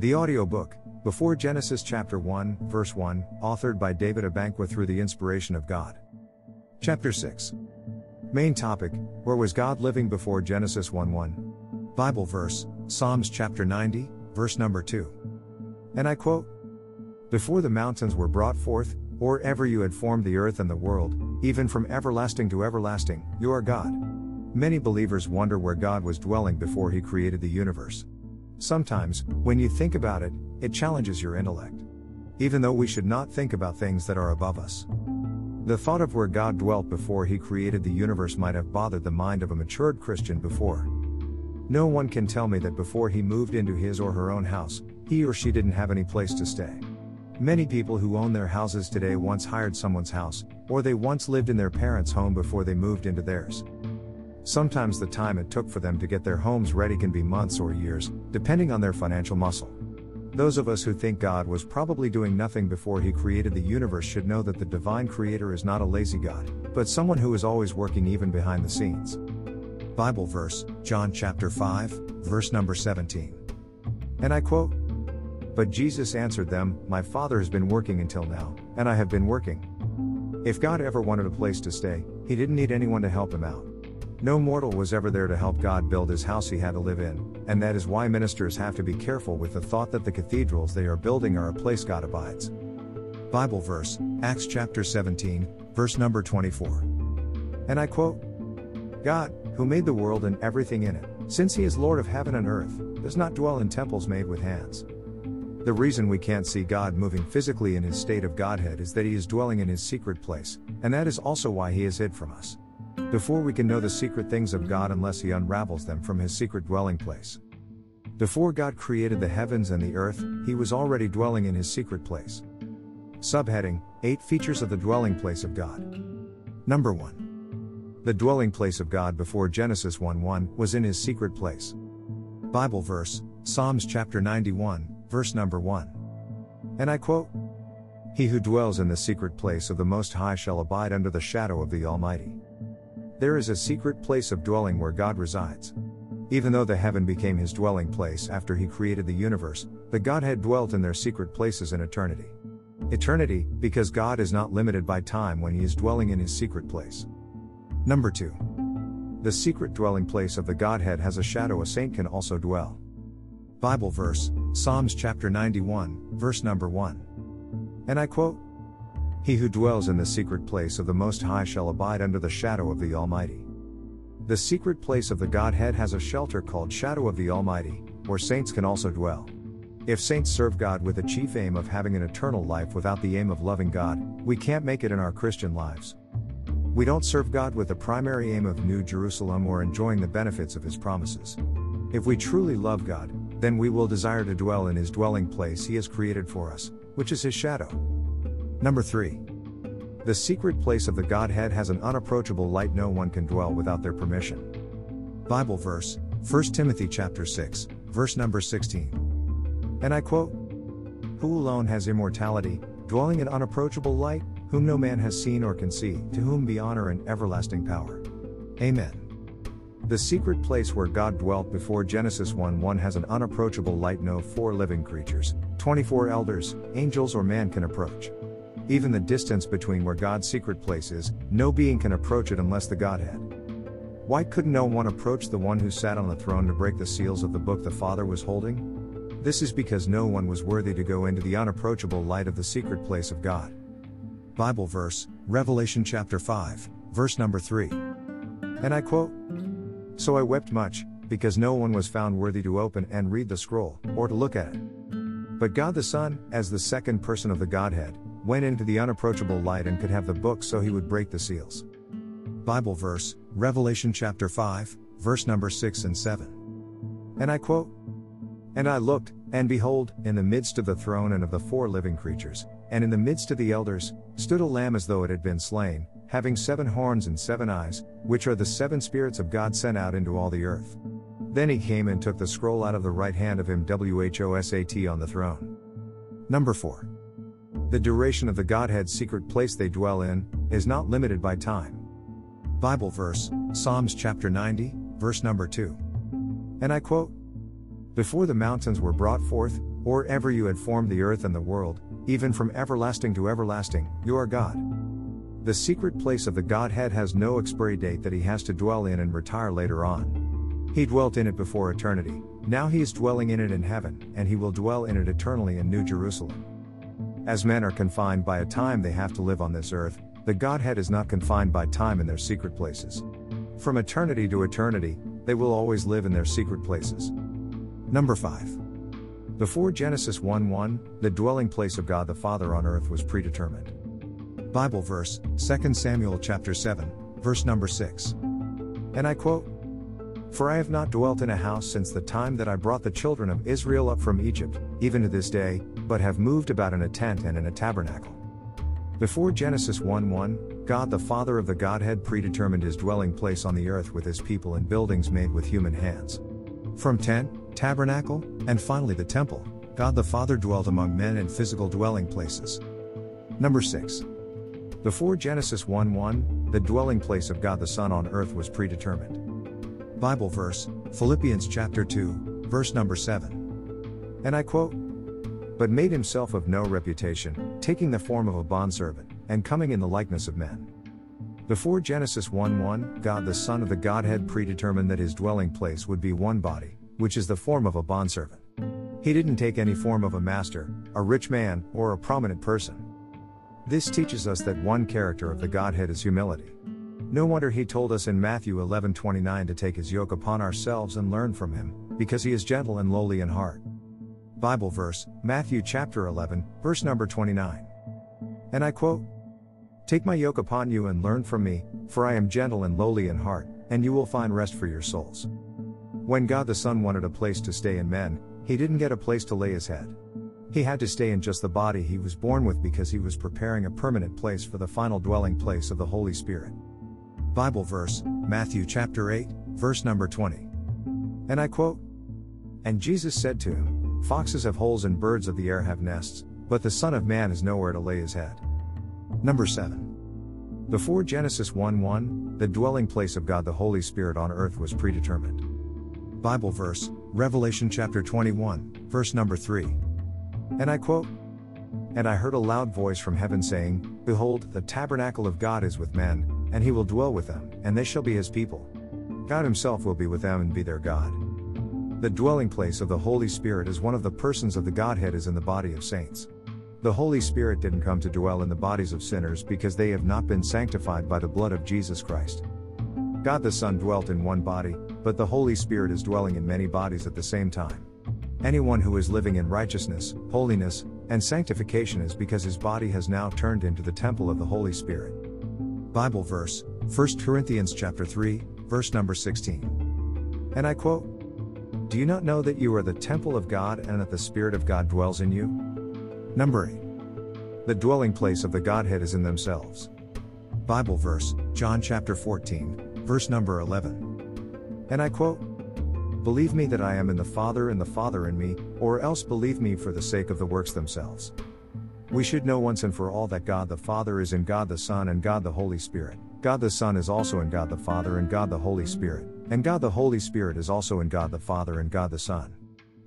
The audiobook, Before Genesis chapter 1, verse 1, authored by David Abankwah through the inspiration of God. Chapter 6. Main topic, where was God living before Genesis 1 1? Bible verse, Psalms chapter 90, verse number 2. And I quote Before the mountains were brought forth, or ever you had formed the earth and the world, even from everlasting to everlasting, you are God. Many believers wonder where God was dwelling before he created the universe. Sometimes, when you think about it, it challenges your intellect. Even though we should not think about things that are above us. The thought of where God dwelt before he created the universe might have bothered the mind of a matured Christian before. No one can tell me that before he moved into his or her own house, he or she didn't have any place to stay. Many people who own their houses today once hired someone's house, or they once lived in their parents' home before they moved into theirs. Sometimes the time it took for them to get their homes ready can be months or years, depending on their financial muscle. Those of us who think God was probably doing nothing before he created the universe should know that the divine creator is not a lazy God, but someone who is always working even behind the scenes. Bible verse, John chapter 5, verse number 17. And I quote, But Jesus answered them, My Father has been working until now, and I have been working. If God ever wanted a place to stay, he didn't need anyone to help him out. No mortal was ever there to help God build his house he had to live in, and that is why ministers have to be careful with the thought that the cathedrals they are building are a place God abides. Bible verse, Acts chapter 17, verse number 24. And I quote God, who made the world and everything in it, since he is Lord of heaven and earth, does not dwell in temples made with hands. The reason we can't see God moving physically in his state of Godhead is that he is dwelling in his secret place, and that is also why he is hid from us before we can know the secret things of God unless He unravels them from His secret dwelling place. Before God created the heavens and the earth, He was already dwelling in His secret place. Subheading 8 Features of the Dwelling Place of God. Number 1. The dwelling place of God before Genesis 1 1 was in His secret place. Bible verse, Psalms chapter 91, verse number 1. And I quote He who dwells in the secret place of the Most High shall abide under the shadow of the Almighty. There is a secret place of dwelling where God resides. Even though the heaven became his dwelling place after he created the universe, the Godhead dwelt in their secret places in eternity. Eternity, because God is not limited by time when he is dwelling in his secret place. Number 2. The secret dwelling place of the Godhead has a shadow a saint can also dwell. Bible verse, Psalms chapter 91, verse number 1. And I quote he who dwells in the secret place of the Most High shall abide under the shadow of the Almighty. The secret place of the Godhead has a shelter called Shadow of the Almighty, where saints can also dwell. If saints serve God with the chief aim of having an eternal life without the aim of loving God, we can't make it in our Christian lives. We don't serve God with the primary aim of New Jerusalem or enjoying the benefits of His promises. If we truly love God, then we will desire to dwell in His dwelling place He has created for us, which is His shadow. Number 3. The secret place of the Godhead has an unapproachable light no one can dwell without their permission. Bible verse, 1 Timothy chapter 6, verse number 16. And I quote, Who alone has immortality, dwelling in unapproachable light, whom no man has seen or can see, to whom be honor and everlasting power. Amen. The secret place where God dwelt before Genesis 1 1 has an unapproachable light no four living creatures, 24 elders, angels, or man can approach. Even the distance between where God's secret place is, no being can approach it unless the Godhead. Why couldn't no one approach the one who sat on the throne to break the seals of the book the Father was holding? This is because no one was worthy to go into the unapproachable light of the secret place of God. Bible verse, Revelation chapter 5, verse number 3. And I quote So I wept much, because no one was found worthy to open and read the scroll, or to look at it. But God the Son, as the second person of the Godhead, went into the unapproachable light and could have the book so he would break the seals. Bible verse, Revelation chapter 5, verse number 6 and 7. And I quote And I looked, and behold, in the midst of the throne and of the four living creatures, and in the midst of the elders, stood a lamb as though it had been slain, having seven horns and seven eyes, which are the seven spirits of God sent out into all the earth. Then he came and took the scroll out of the right hand of him WHOSAT on the throne. Number 4. The duration of the Godhead's secret place they dwell in is not limited by time. Bible verse, Psalms chapter 90, verse number 2. And I quote Before the mountains were brought forth, or ever you had formed the earth and the world, even from everlasting to everlasting, you are God. The secret place of the Godhead has no expiry date that he has to dwell in and retire later on. He dwelt in it before eternity, now he is dwelling in it in heaven, and he will dwell in it eternally in New Jerusalem. As men are confined by a time they have to live on this earth, the Godhead is not confined by time in their secret places. From eternity to eternity, they will always live in their secret places. Number 5. Before Genesis 1 1, the dwelling place of God the Father on earth was predetermined. Bible verse, 2 Samuel chapter 7, verse number 6. And I quote, For I have not dwelt in a house since the time that I brought the children of Israel up from Egypt, even to this day, but have moved about in a tent and in a tabernacle. Before Genesis 1 1, God the Father of the Godhead predetermined his dwelling place on the earth with his people in buildings made with human hands. From tent, tabernacle, and finally the temple, God the Father dwelt among men in physical dwelling places. Number 6. Before Genesis 1 1, the dwelling place of God the Son on earth was predetermined. Bible verse, Philippians chapter 2, verse number 7. And I quote, but made himself of no reputation, taking the form of a bondservant, and coming in the likeness of men. Before Genesis 1 1, God the Son of the Godhead predetermined that his dwelling place would be one body, which is the form of a bondservant. He didn't take any form of a master, a rich man, or a prominent person. This teaches us that one character of the Godhead is humility. No wonder he told us in Matthew 11:29 to take his yoke upon ourselves and learn from him, because he is gentle and lowly in heart. Bible verse, Matthew chapter 11, verse number 29. And I quote Take my yoke upon you and learn from me, for I am gentle and lowly in heart, and you will find rest for your souls. When God the Son wanted a place to stay in men, he didn't get a place to lay his head. He had to stay in just the body he was born with because he was preparing a permanent place for the final dwelling place of the Holy Spirit. Bible verse, Matthew chapter 8, verse number 20. And I quote And Jesus said to him, Foxes have holes and birds of the air have nests, but the Son of Man has nowhere to lay his head. Number 7. Before Genesis 1 1, the dwelling place of God the Holy Spirit on earth was predetermined. Bible verse, Revelation chapter 21, verse number 3. And I quote, And I heard a loud voice from heaven saying, Behold, the tabernacle of God is with men, and he will dwell with them, and they shall be his people. God himself will be with them and be their God. The dwelling place of the Holy Spirit is one of the persons of the Godhead is in the body of saints. The Holy Spirit didn't come to dwell in the bodies of sinners because they have not been sanctified by the blood of Jesus Christ. God the Son dwelt in one body, but the Holy Spirit is dwelling in many bodies at the same time. Anyone who is living in righteousness, holiness, and sanctification is because his body has now turned into the temple of the Holy Spirit. Bible verse, 1 Corinthians chapter 3, verse number 16. And I quote, do you not know that you are the temple of God and that the Spirit of God dwells in you? Number 8. The dwelling place of the Godhead is in themselves. Bible verse, John chapter 14, verse number 11. And I quote Believe me that I am in the Father and the Father in me, or else believe me for the sake of the works themselves. We should know once and for all that God the Father is in God the Son and God the Holy Spirit. God the Son is also in God the Father and God the Holy Spirit. And God the Holy Spirit is also in God the Father and God the Son.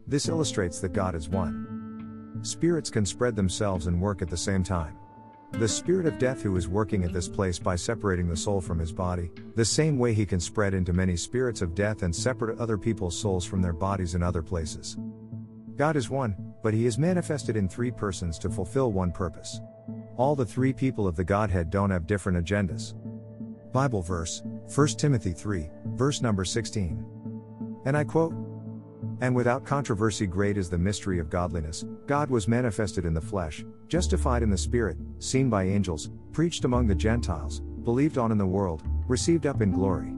This illustrates that God is one. Spirits can spread themselves and work at the same time. The spirit of death who is working at this place by separating the soul from his body, the same way he can spread into many spirits of death and separate other people's souls from their bodies in other places. God is one, but he is manifested in three persons to fulfill one purpose. All the three people of the Godhead don't have different agendas. Bible verse, 1 Timothy 3, verse number 16. And I quote, And without controversy, great is the mystery of godliness. God was manifested in the flesh, justified in the spirit, seen by angels, preached among the Gentiles, believed on in the world, received up in glory.